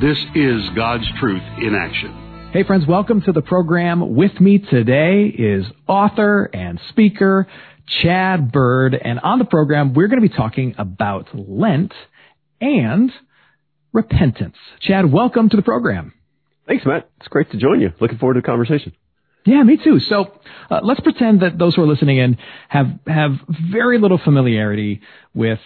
This is God's truth in action. Hey friends, welcome to the program. With me today is author and speaker Chad Bird. And on the program, we're going to be talking about Lent and repentance. Chad, welcome to the program. Thanks, Matt. It's great to join you. Looking forward to the conversation. Yeah, me too. So uh, let's pretend that those who are listening in have have very little familiarity with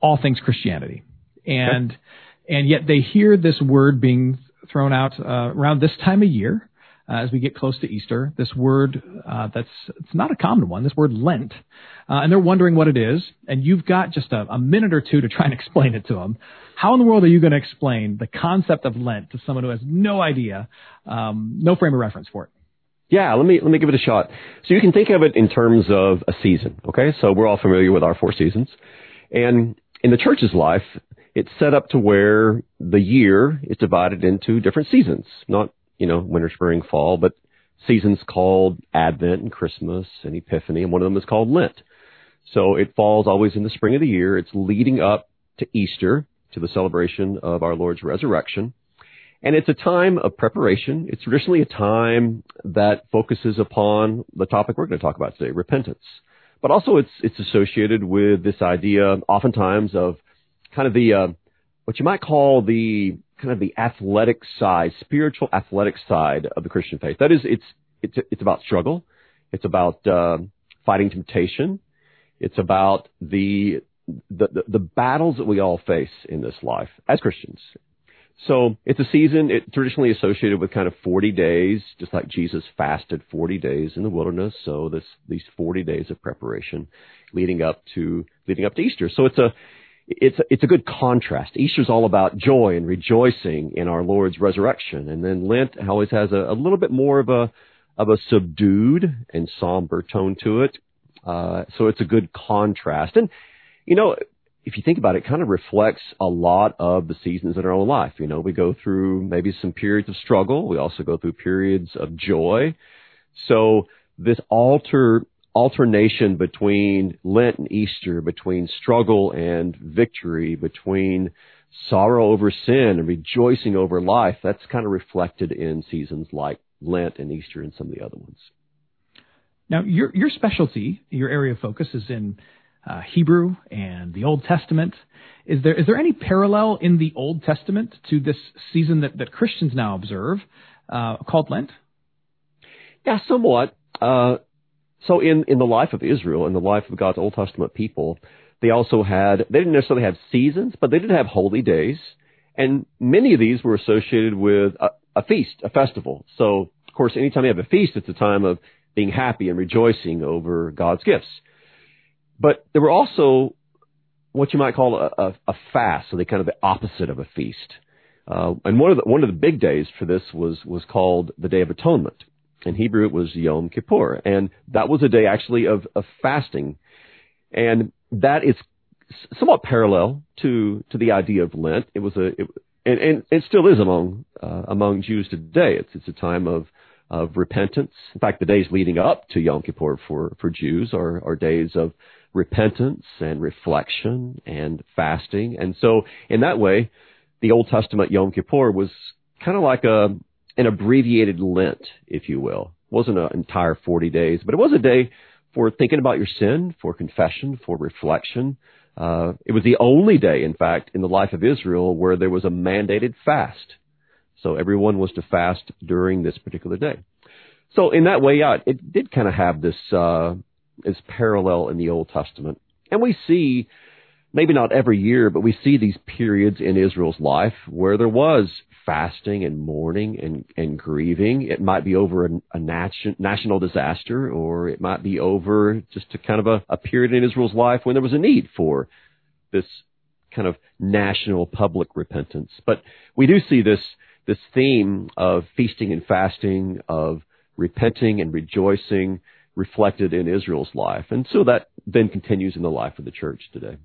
all things Christianity, and okay and yet they hear this word being thrown out uh, around this time of year uh, as we get close to Easter. This word uh, that's it's not a common one. This word Lent, uh, and they're wondering what it is. And you've got just a, a, minute or two to try and explain it to them. How in the world are you going to explain the concept of Lent to someone who has no idea, um, no frame of reference for it? Yeah, let me let me give it a shot. So you can think of it in terms of a season. Okay, so we're all familiar with our four seasons, and in the church's life, it's set up to where the year is divided into different seasons, not, you know, winter, spring, fall, but seasons called Advent and Christmas and Epiphany, and one of them is called Lent. So it falls always in the spring of the year. It's leading up to Easter, to the celebration of our Lord's resurrection. And it's a time of preparation. It's traditionally a time that focuses upon the topic we're going to talk about today, repentance. But also it's, it's associated with this idea oftentimes of kind of the uh, what you might call the kind of the athletic side, spiritual athletic side of the Christian faith. That is, it's it's it's about struggle. It's about uh, fighting temptation. It's about the, the the the battles that we all face in this life as Christians. So it's a season it traditionally associated with kind of 40 days, just like Jesus fasted 40 days in the wilderness. So this these 40 days of preparation leading up to leading up to Easter. So it's a it's it's a good contrast. Easter's all about joy and rejoicing in our Lord's resurrection, and then Lent always has a, a little bit more of a of a subdued and somber tone to it. Uh, so it's a good contrast, and you know, if you think about it, it kind of reflects a lot of the seasons in our own life. You know, we go through maybe some periods of struggle. We also go through periods of joy. So this alter alternation between Lent and Easter, between struggle and victory, between sorrow over sin and rejoicing over life, that's kind of reflected in seasons like Lent and Easter and some of the other ones. Now, your your specialty, your area of focus is in uh, Hebrew and the Old Testament. Is there is there any parallel in the Old Testament to this season that, that Christians now observe uh, called Lent? Yeah, somewhat. Uh, so in, in the life of Israel, in the life of God's Old Testament people, they also had, they didn't necessarily have seasons, but they did have holy days. And many of these were associated with a, a feast, a festival. So, of course, anytime you have a feast, it's a time of being happy and rejoicing over God's gifts. But there were also what you might call a, a, a fast, so they kind of the opposite of a feast. Uh, and one of the one of the big days for this was was called the Day of Atonement. In Hebrew, it was Yom Kippur. And that was a day actually of, of fasting. And that is somewhat parallel to, to the idea of Lent. It was a, it, and, and it still is among, uh, among Jews today. It's, it's a time of, of repentance. In fact, the days leading up to Yom Kippur for, for Jews are, are days of repentance and reflection and fasting. And so in that way, the Old Testament Yom Kippur was kind of like a, an abbreviated Lent, if you will. It wasn't an entire 40 days, but it was a day for thinking about your sin, for confession, for reflection. Uh, it was the only day, in fact, in the life of Israel where there was a mandated fast. So everyone was to fast during this particular day. So in that way, yeah, it did kind of have this, uh, this parallel in the Old Testament. And we see maybe not every year, but we see these periods in Israel's life where there was fasting and mourning and, and grieving. It might be over a, a nation, national disaster, or it might be over just a kind of a, a period in Israel's life when there was a need for this kind of national public repentance. But we do see this this theme of feasting and fasting, of repenting and rejoicing reflected in Israel's life. And so that then continues in the life of the church today.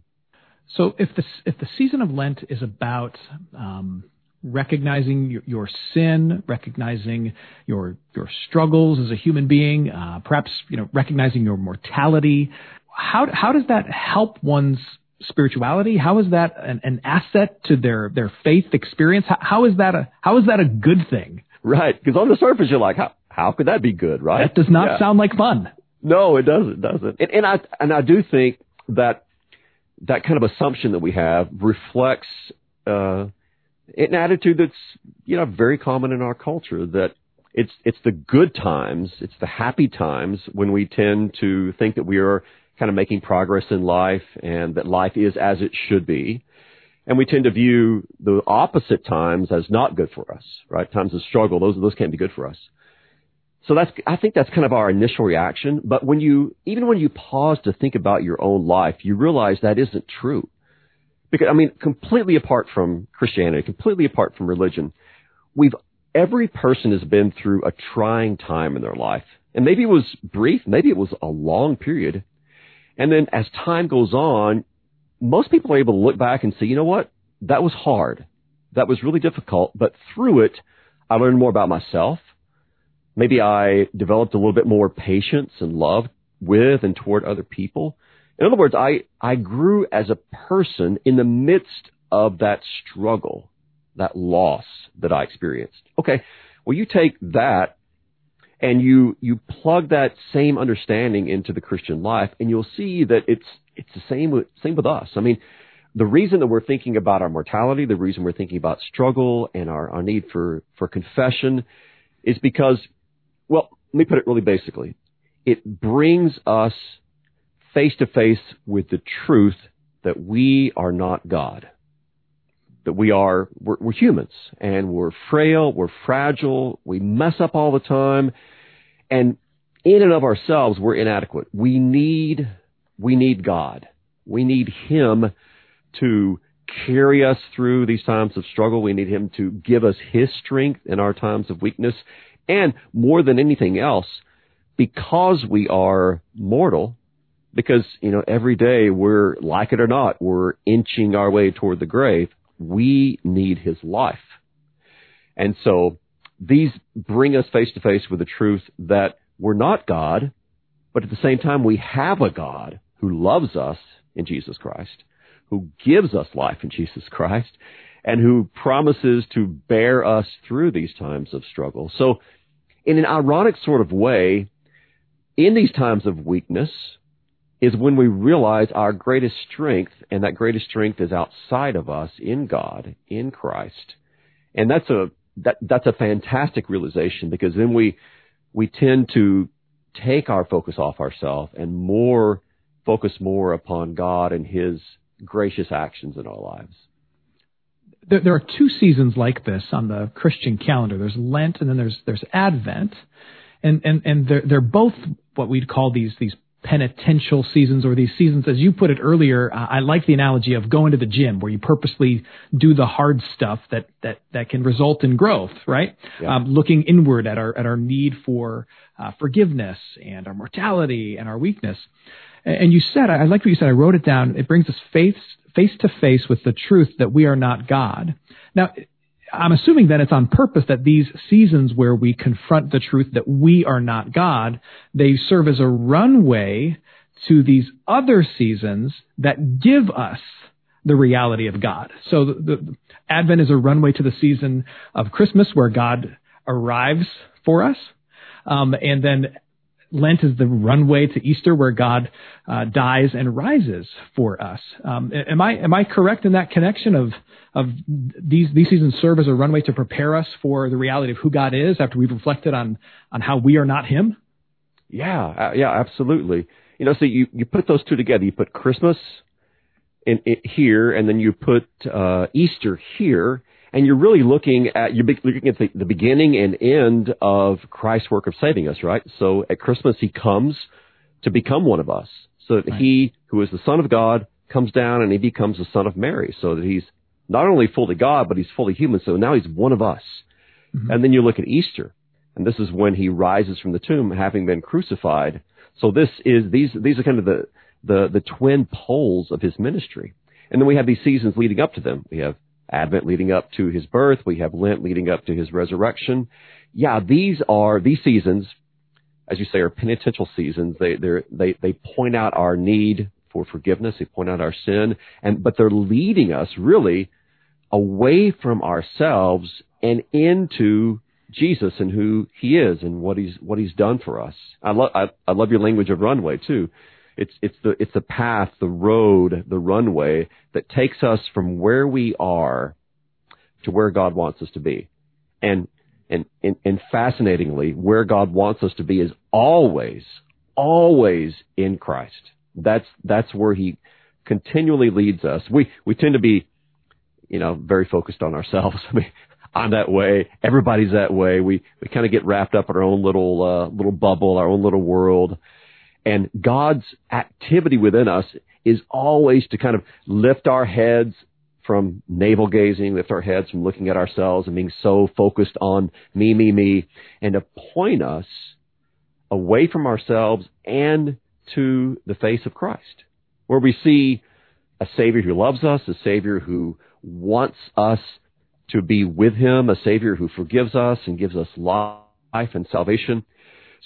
So if the, if the season of Lent is about um, recognizing your, your, sin, recognizing your your struggles as a human being, uh, perhaps you know recognizing your mortality, how how does that help one's spirituality? How is that an, an asset to their their faith experience? How, how is that a how is that a good thing? Right, because on the surface you're like, how how could that be good, right? That does not yeah. sound like fun. No, it doesn't. Doesn't. And, and I and I do think that that kind of assumption that we have reflects uh, an attitude that's you know very common in our culture that it's it's the good times, it's the happy times when we tend to think that we are kind of making progress in life and that life is as it should be. And we tend to view the opposite times as not good for us, right? Times of struggle, those those can't be good for us. So that's, I think that's kind of our initial reaction. But when you, even when you pause to think about your own life, you realize that isn't true. Because, I mean, completely apart from Christianity, completely apart from religion, we've, every person has been through a trying time in their life. And maybe it was brief, maybe it was a long period. And then as time goes on, most people are able to look back and say, you know what? That was hard. That was really difficult. But through it, I learned more about myself. Maybe I developed a little bit more patience and love with and toward other people. In other words, I, I grew as a person in the midst of that struggle, that loss that I experienced. Okay. Well, you take that and you, you plug that same understanding into the Christian life and you'll see that it's, it's the same with, same with us. I mean, the reason that we're thinking about our mortality, the reason we're thinking about struggle and our, our need for, for confession is because well, let me put it really basically. It brings us face to face with the truth that we are not God. That we are, we're, we're, humans and we're frail, we're fragile, we mess up all the time. And in and of ourselves, we're inadequate. We need, we need God. We need Him to carry us through these times of struggle. We need Him to give us His strength in our times of weakness. And more than anything else, because we are mortal, because, you know, every day we're, like it or not, we're inching our way toward the grave, we need his life. And so these bring us face to face with the truth that we're not God, but at the same time we have a God who loves us in Jesus Christ, who gives us life in Jesus Christ, and who promises to bear us through these times of struggle. So in an ironic sort of way, in these times of weakness is when we realize our greatest strength, and that greatest strength is outside of us in God, in Christ. And that's a, that, that's a fantastic realization because then we, we tend to take our focus off ourselves and more, focus more upon God and His gracious actions in our lives there, there are two seasons like this on the Christian calendar. There's Lent and then there's there's Advent, and and and they're they're both what we'd call these these penitential seasons or these seasons, as you put it earlier. Uh, I like the analogy of going to the gym where you purposely do the hard stuff that that that can result in growth, right? Yeah. Um, looking inward at our at our need for uh, forgiveness and our mortality and our weakness. And you said, I like what you said. I wrote it down. It brings us faith face to face with the truth that we are not God. Now, I'm assuming that it's on purpose that these seasons where we confront the truth that we are not God, they serve as a runway to these other seasons that give us the reality of God. So the, the, Advent is a runway to the season of Christmas where God arrives for us. Um, and then Lent is the runway to Easter where God uh, dies and rises for us. Um, am I am I correct in that connection of of these these seasons serve as a runway to prepare us for the reality of who God is after we've reflected on on how we are not Him? Yeah, uh, yeah, absolutely. You know, so you you put those two together. You put Christmas in, in here, and then you put uh, Easter here, and you're really looking at you're looking at the, the beginning and end of Christ's work of saving us, right? So at Christmas he comes to become one of us, so that right. he who is the Son of God comes down and he becomes the Son of Mary, so that he's not only fully God but he's fully human. So now he's one of us, Mm-hmm. And then you look at Easter, and this is when he rises from the tomb, having been crucified. So this is these these are kind of the the the twin poles of his ministry. And then we have these seasons leading up to them. We have Advent leading up to his birth. We have Lent leading up to his resurrection. Yeah, these are these seasons, as you say, are penitential seasons. They they they they point out our need for forgiveness. They point out our sin, and but they're leading us really away from ourselves and into Jesus and who He is and what He's what He's done for us. I love I, I love your language of runway too. It's it's the it's the path, the road, the runway that takes us from where we are to where God wants us to be. And and and, and fascinatingly, where God wants us to be is always, always in Christ. That's that's where He continually leads us. We we tend to be, you know, very focused on ourselves. I mean, I'm that way. Everybody's that way. We we kind of get wrapped up in our own little uh, little bubble, our own little world. And God's activity within us is always to kind of lift our heads from navel gazing, lift our heads from looking at ourselves and being so focused on me, me, me, and to point us away from ourselves and to the face of Christ, where we see a Savior who loves us, a Savior who wants us to be with Him, a Savior who forgives us and gives us life and salvation.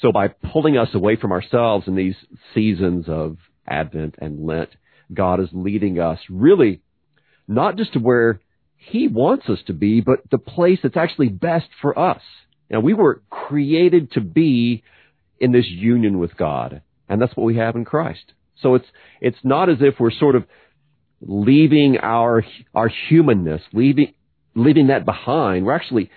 So by pulling us away from ourselves in these seasons of Advent and Lent, God is leading us really not just to where He wants us to be, but the place that's actually best for us. Now we were created to be in this union with God, and that's what we have in Christ. So it's, it's not as if we're sort of leaving our, our humanness, leaving, leaving that behind. We're actually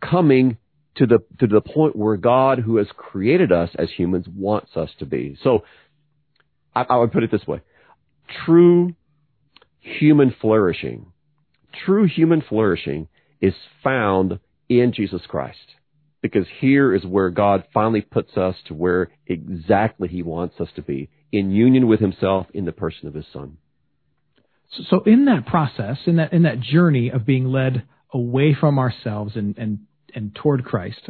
coming to the to the point where God, who has created us as humans, wants us to be. So, I, I would put it this way: true human flourishing, true human flourishing is found in Jesus Christ, because here is where God finally puts us to where exactly He wants us to be, in union with Himself in the person of His Son. So, so in that process, in that in that journey of being led away from ourselves and, and and toward Christ,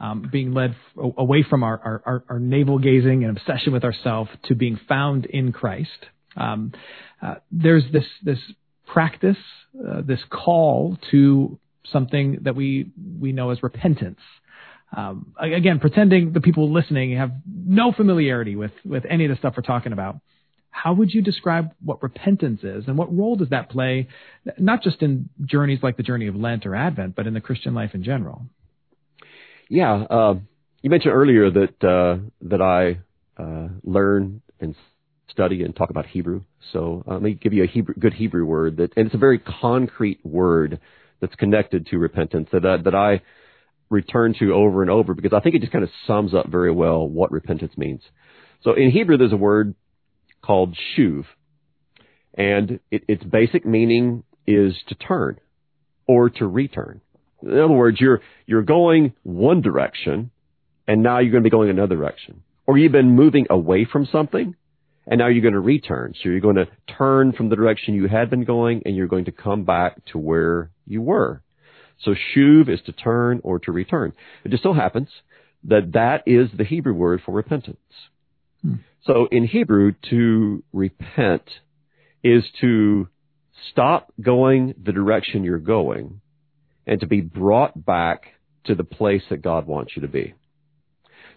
um, being led f- away from our, our, our, our navel gazing and obsession with ourselves to being found in Christ. Um, uh, there's this this practice, uh, this call to something that we we know as repentance. Um, again, pretending the people listening have no familiarity with with any of the stuff we're talking about. How would you describe what repentance is, and what role does that play, not just in journeys like the journey of Lent or Advent, but in the Christian life in general? Yeah, uh, you mentioned earlier that uh, that I uh, learn and study and talk about Hebrew. So uh, let me give you a Hebrew, good Hebrew word that, and it's a very concrete word that's connected to repentance that uh, that I return to over and over because I think it just kind of sums up very well what repentance means. So in Hebrew, there's a word called shuv. And it, its basic meaning is to turn or to return. In other words, you're, you're going one direction and now you're going to be going another direction. Or you've been moving away from something and now you're going to return. So you're going to turn from the direction you had been going and you're going to come back to where you were. So shuv is to turn or to return. It just so happens that that is the Hebrew word for repentance. Hmm. So in Hebrew, to repent is to stop going the direction you're going and to be brought back to the place that God wants you to be.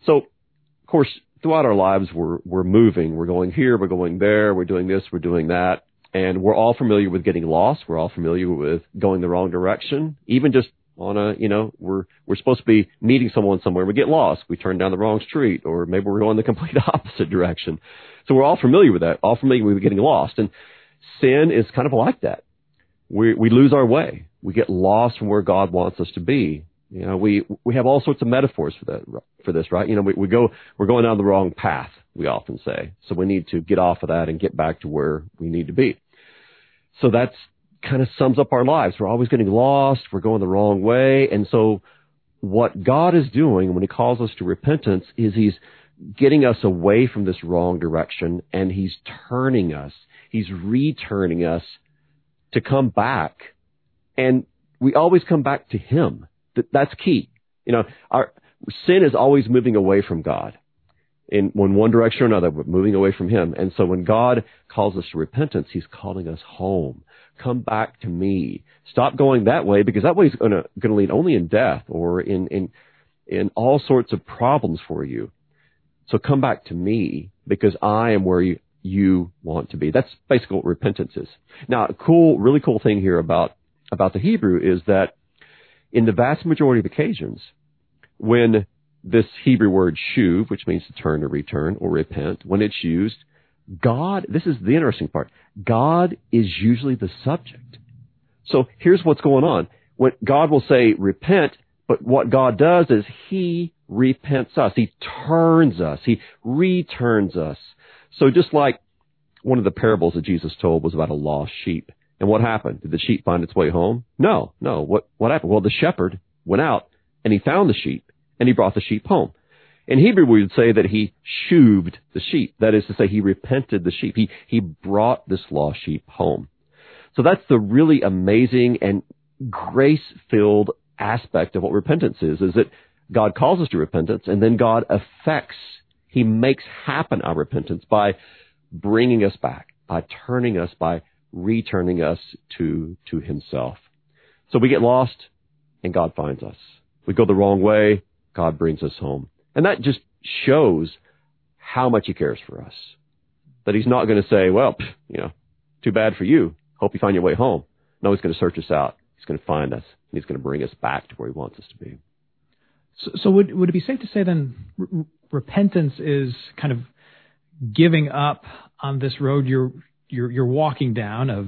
So, of course, throughout our lives, we're, we're moving. We're going here, we're going there, we're doing this, we're doing that. And we're all familiar with getting lost. We're all familiar with going the wrong direction. Even just on a, you know, we're, we're supposed to be meeting someone somewhere. We get lost. We turn down the wrong street or maybe we're going the complete opposite direction. So we're all familiar with that, all familiar with getting lost. And sin is kind of like that. We, we lose our way. We get lost from where God wants us to be. You know, we, we have all sorts of metaphors for that, for this, right? You know, we, we go, we're going down the wrong path, we often say. So we need to get off of that and get back to where we need to be. So that's kind of sums up our lives. We're always getting lost. We're going the wrong way. And so what God is doing when he calls us to repentance is he's getting us away from this wrong direction and he's turning us. He's returning us to come back. And we always come back to him. that's key. You know, our sin is always moving away from God in, one direction or another, we're moving away from Him. And so when God calls us to repentance, He's calling us home. Come back to me. Stop going that way because that way is going to, lead only in death or in, in, in all sorts of problems for you. So come back to me because I am where you, you want to be. That's basically what repentance is. Now, a cool, really cool thing here about, about the Hebrew is that in the vast majority of occasions, when this Hebrew word shuv, which means to turn or return or repent, when it's used, God, this is the interesting part, God is usually the subject. So here's what's going on. When God will say repent, but what God does is He repents us. He turns us. He returns us. So just like one of the parables that Jesus told was about a lost sheep. And what happened? Did the sheep find its way home? No, no. What, what happened? Well, the shepherd went out and he found the sheep and he brought the sheep home. In Hebrew, we would say that he shuved the sheep. That is to say, he repented the sheep. He, he brought this lost sheep home. So that's the really amazing and grace-filled aspect of what repentance is, is that God calls us to repentance and then God affects, He makes happen our repentance by bringing us back, by turning us, by returning us to, to Himself. So we get lost and God finds us. We go the wrong way, God brings us home. And that just shows how much He cares for us. That He's not going to say, well, you know, too bad for you. Hope you find your way home. No, He's going to search us out. He's going to find us. And He's going to bring us back to where He wants us to be. So, so would, would it be safe to say then repentance is kind of giving up on this road you're, you're, you're walking down of,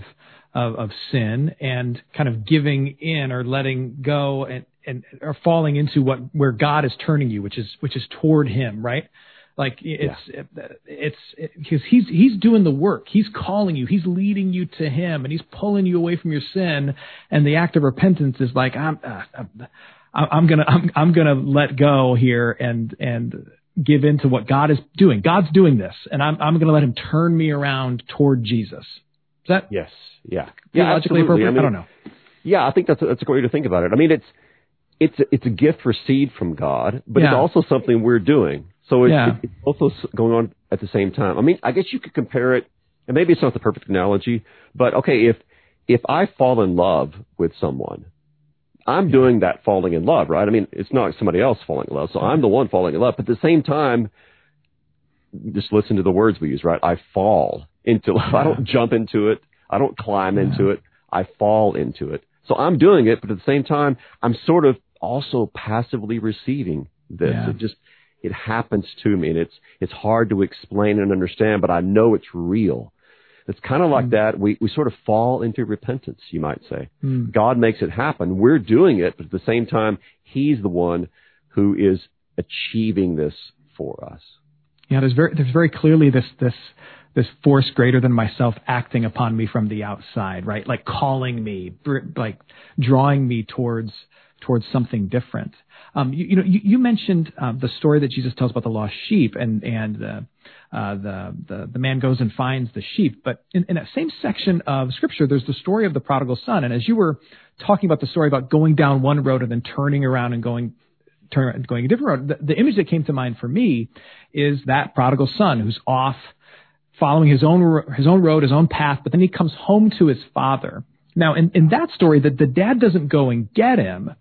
of, of sin and kind of giving in or letting go and, and are falling into what where God is turning you, which is which is toward Him, right? Like it's yeah. it's because he's he's doing the work. He's calling you. He's leading you to Him, and He's pulling you away from your sin. And the act of repentance is like I'm uh, I'm gonna I'm I'm gonna let go here and and give in to what God is doing. God's doing this, and I'm I'm gonna let Him turn me around toward Jesus. Is that yes, yeah, yeah, logically appropriate? I, mean, I don't know. Yeah, I think that's a, that's a great way to think about it. I mean, it's it's a, it's a gift received from God, but yeah. it's also something we're doing. So it's, yeah. it's also going on at the same time. I mean, I guess you could compare it, and maybe it's not the perfect analogy, but okay, if if I fall in love with someone, I'm doing that falling in love, right? I mean, it's not somebody else falling in love, so I'm the one falling in love. But at the same time, just listen to the words we use, right? I fall into love. I don't jump into it. I don't climb into it. I fall into it. So I'm doing it, but at the same time, I'm sort of also passively receiving this. Yeah. It just it happens to me, and it's it's hard to explain and understand, but I know it's real. It's kind of like mm. that. We we sort of fall into repentance, you might say. Mm. God makes it happen. We're doing it, but at the same time, He's the one who is achieving this for us. Yeah, there's very there's very clearly this this this force greater than myself acting upon me from the outside, right? Like calling me, like drawing me towards towards something different. Um, you, you, know, you, you mentioned uh, the story that Jesus tells about the lost sheep, and and the, uh, the the the man goes and finds the sheep. But in, in that same section of Scripture, there's the story of the prodigal son. And as you were talking about the story about going down one road and then turning around and going turn, going a different road, the, the image that came to mind for me is that prodigal son who's off following his own his own road, his own path, but then he comes home to his father. Now, in, in that story, that the dad doesn't go and get him,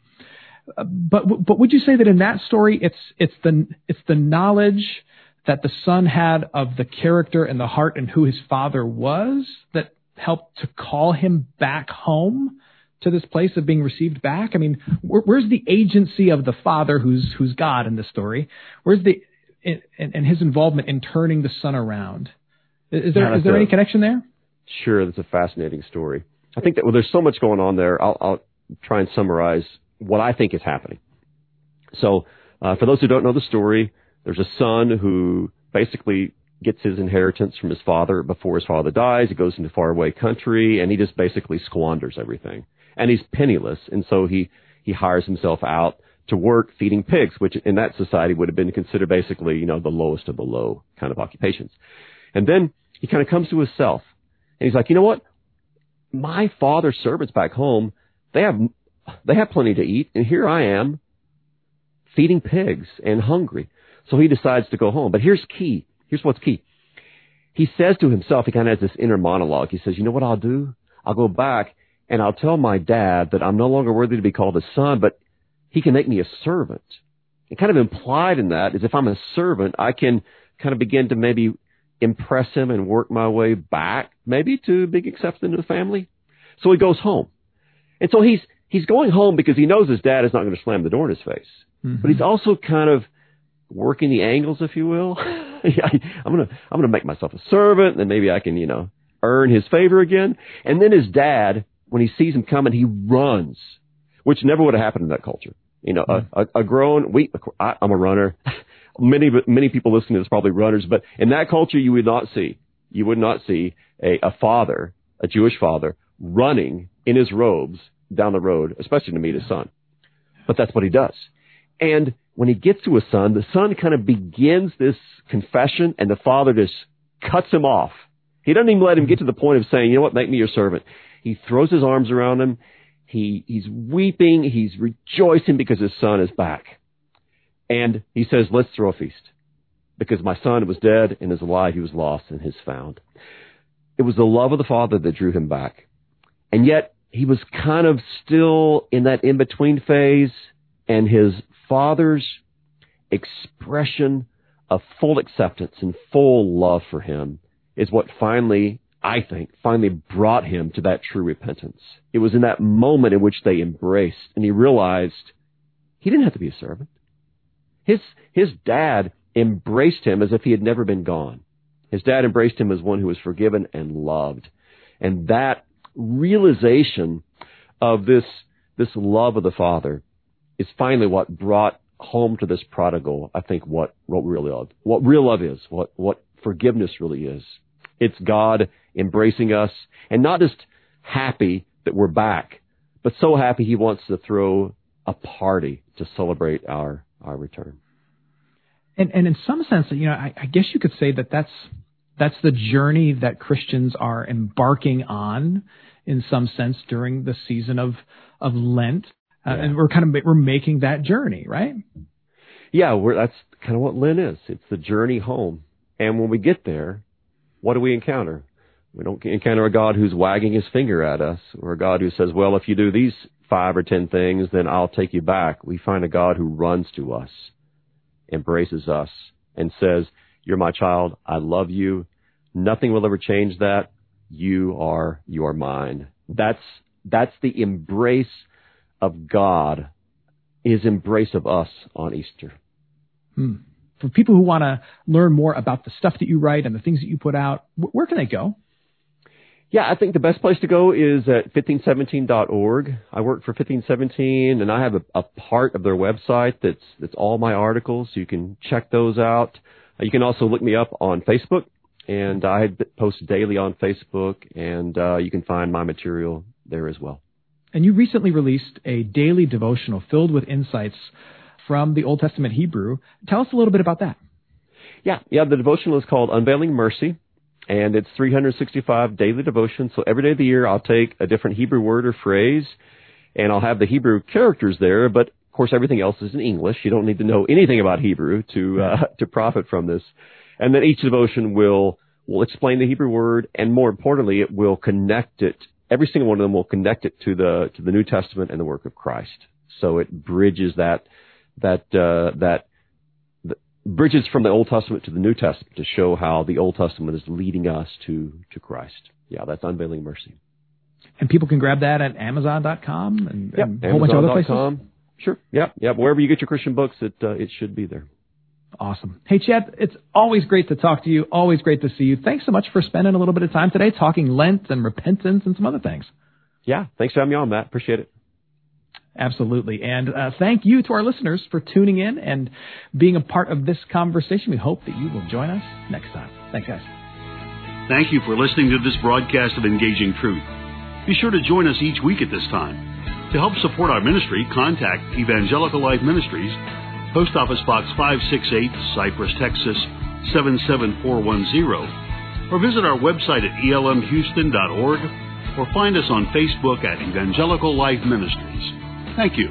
but but would you say that in that story, it's it's the it's the knowledge that the son had of the character and the heart and who his father was that helped to call him back home to this place of being received back? I mean, where, where's the agency of the father who's who's God in this story? Where's the and his involvement in turning the son around? Is there yeah, is there a, any connection there? Sure, that's a fascinating story. I think that well, there's so much going on there. I'll, I'll try and summarize what I think is happening. So, uh, for those who don't know the story, there's a son who basically gets his inheritance from his father before his father dies. He goes into faraway country and he just basically squanders everything. And he's penniless, and so he he hires himself out to work feeding pigs, which in that society would have been considered basically, you know, the lowest of the low kind of occupations. And then he kind of comes to himself and he's like, you know what? My father's servants back home, they have they have plenty to eat, and here I am feeding pigs and hungry. So he decides to go home. But here's key. Here's what's key. He says to himself, he kind of has this inner monologue. He says, you know what I'll do? I'll go back and I'll tell my dad that I'm no longer worthy to be called a son, but he can make me a servant. And kind of implied in that is if I'm a servant, I can kind of begin to maybe impress him and work my way back, maybe to being accepted into the family. So he goes home. And so he's, he's going home because he knows his dad is not going to slam the door in his face. Mm-hmm. But he's also kind of working the angles, if you will. I'm gonna, I'm gonna make myself a servant, and then maybe I can, you know, earn his favor again. And then his dad, when he sees him coming, he runs, which never would have happened in that culture. You know, mm-hmm. a, a, a grown, we, I, I'm a runner. many, many people listening to this probably runners, but in that culture, you would not see, you would not see a, a father, a Jewish father, running in his robes down the road, especially to meet his son. But that's what he does. And when he gets to his son, the son kind of begins this confession and the father just cuts him off. He doesn't even let him get to the point of saying, you know what, make me your servant. He throws his arms around him. He, he's weeping. He's rejoicing because his son is back. And he says, let's throw a feast. Because my son was dead and is alive. He was lost and is found. It was the love of the father that drew him back. And yet he was kind of still in that in-between phase and his father's expression of full acceptance and full love for him is what finally, I think, finally brought him to that true repentance. It was in that moment in which they embraced and he realized he didn't have to be a servant. His, his dad embraced him as if he had never been gone. His dad embraced him as one who was forgiven and loved. And that realization of this, this love of the Father is finally what brought home to this prodigal, I think, what, what real love, what real love is, what, what forgiveness really is. It's God embracing us and not just happy that we're back, but so happy he wants to throw a party to celebrate our, our return. And, and in some sense, you know, I, I guess you could say that that's, that's the journey that Christians are embarking on in some sense during the season of, of Lent. Uh, yeah. And we're kind of we're making that journey, right? Yeah, we're, that's kind of what Lent is. It's the journey home. And when we get there, what do we encounter? We don't encounter a God who's wagging his finger at us or a God who says, well, if you do these five or ten things, then I'll take you back. We find a God who runs to us, embraces us, and says, you're my child. I love you. Nothing will ever change that. You are, you are mine. That's, that's the embrace of God, his embrace of us on Easter. Hmm. For people who want to learn more about the stuff that you write and the things that you put out, where can they go? Yeah, I think the best place to go is at 1517.org. I work for 1517 and I have a, a, part of their website that's, that's all my articles. So you can check those out. You can also look me up on Facebook and I post daily on Facebook and uh, you can find my material there as well. And you recently released a daily devotional filled with insights from the Old Testament Hebrew. Tell us a little bit about that. Yeah, yeah, the devotional is called Unveiling Mercy, and it's 365 daily devotions. So every day of the year, I'll take a different Hebrew word or phrase, and I'll have the Hebrew characters there, but of course everything else is in English. You don't need to know anything about Hebrew to, uh, to profit from this. And then each devotion will, will explain the Hebrew word, and more importantly, it will connect it every single one of them will connect it to the to the New Testament and the work of Christ. So it bridges that that uh, that bridges from the Old Testament to the New Testament to show how the Old Testament is leading us to to Christ. Yeah, that's unveiling mercy. And people can grab that at Amazon.com and, yep, and a whole bunch of other places. Sure. Yeah. Yeah. Wherever you get your Christian books, it uh, it should be there. Awesome. Hey, Chad, it's always great to talk to you. Always great to see you. Thanks so much for spending a little bit of time today talking Lent and repentance and some other things. Yeah. Thanks for having me on, Matt. Appreciate it. Absolutely. And uh, thank you to our listeners for tuning in and being a part of this conversation. We hope that you will join us next time. Thanks, guys. Thank you for listening to this broadcast of Engaging Truth. Be sure to join us each week at this time. To help support our ministry, contact Evangelical Life Ministries Post Office Box 568, Cypress, Texas 77410, or visit our website at elmhouston.org or find us on Facebook at Evangelical Life Ministries. Thank you.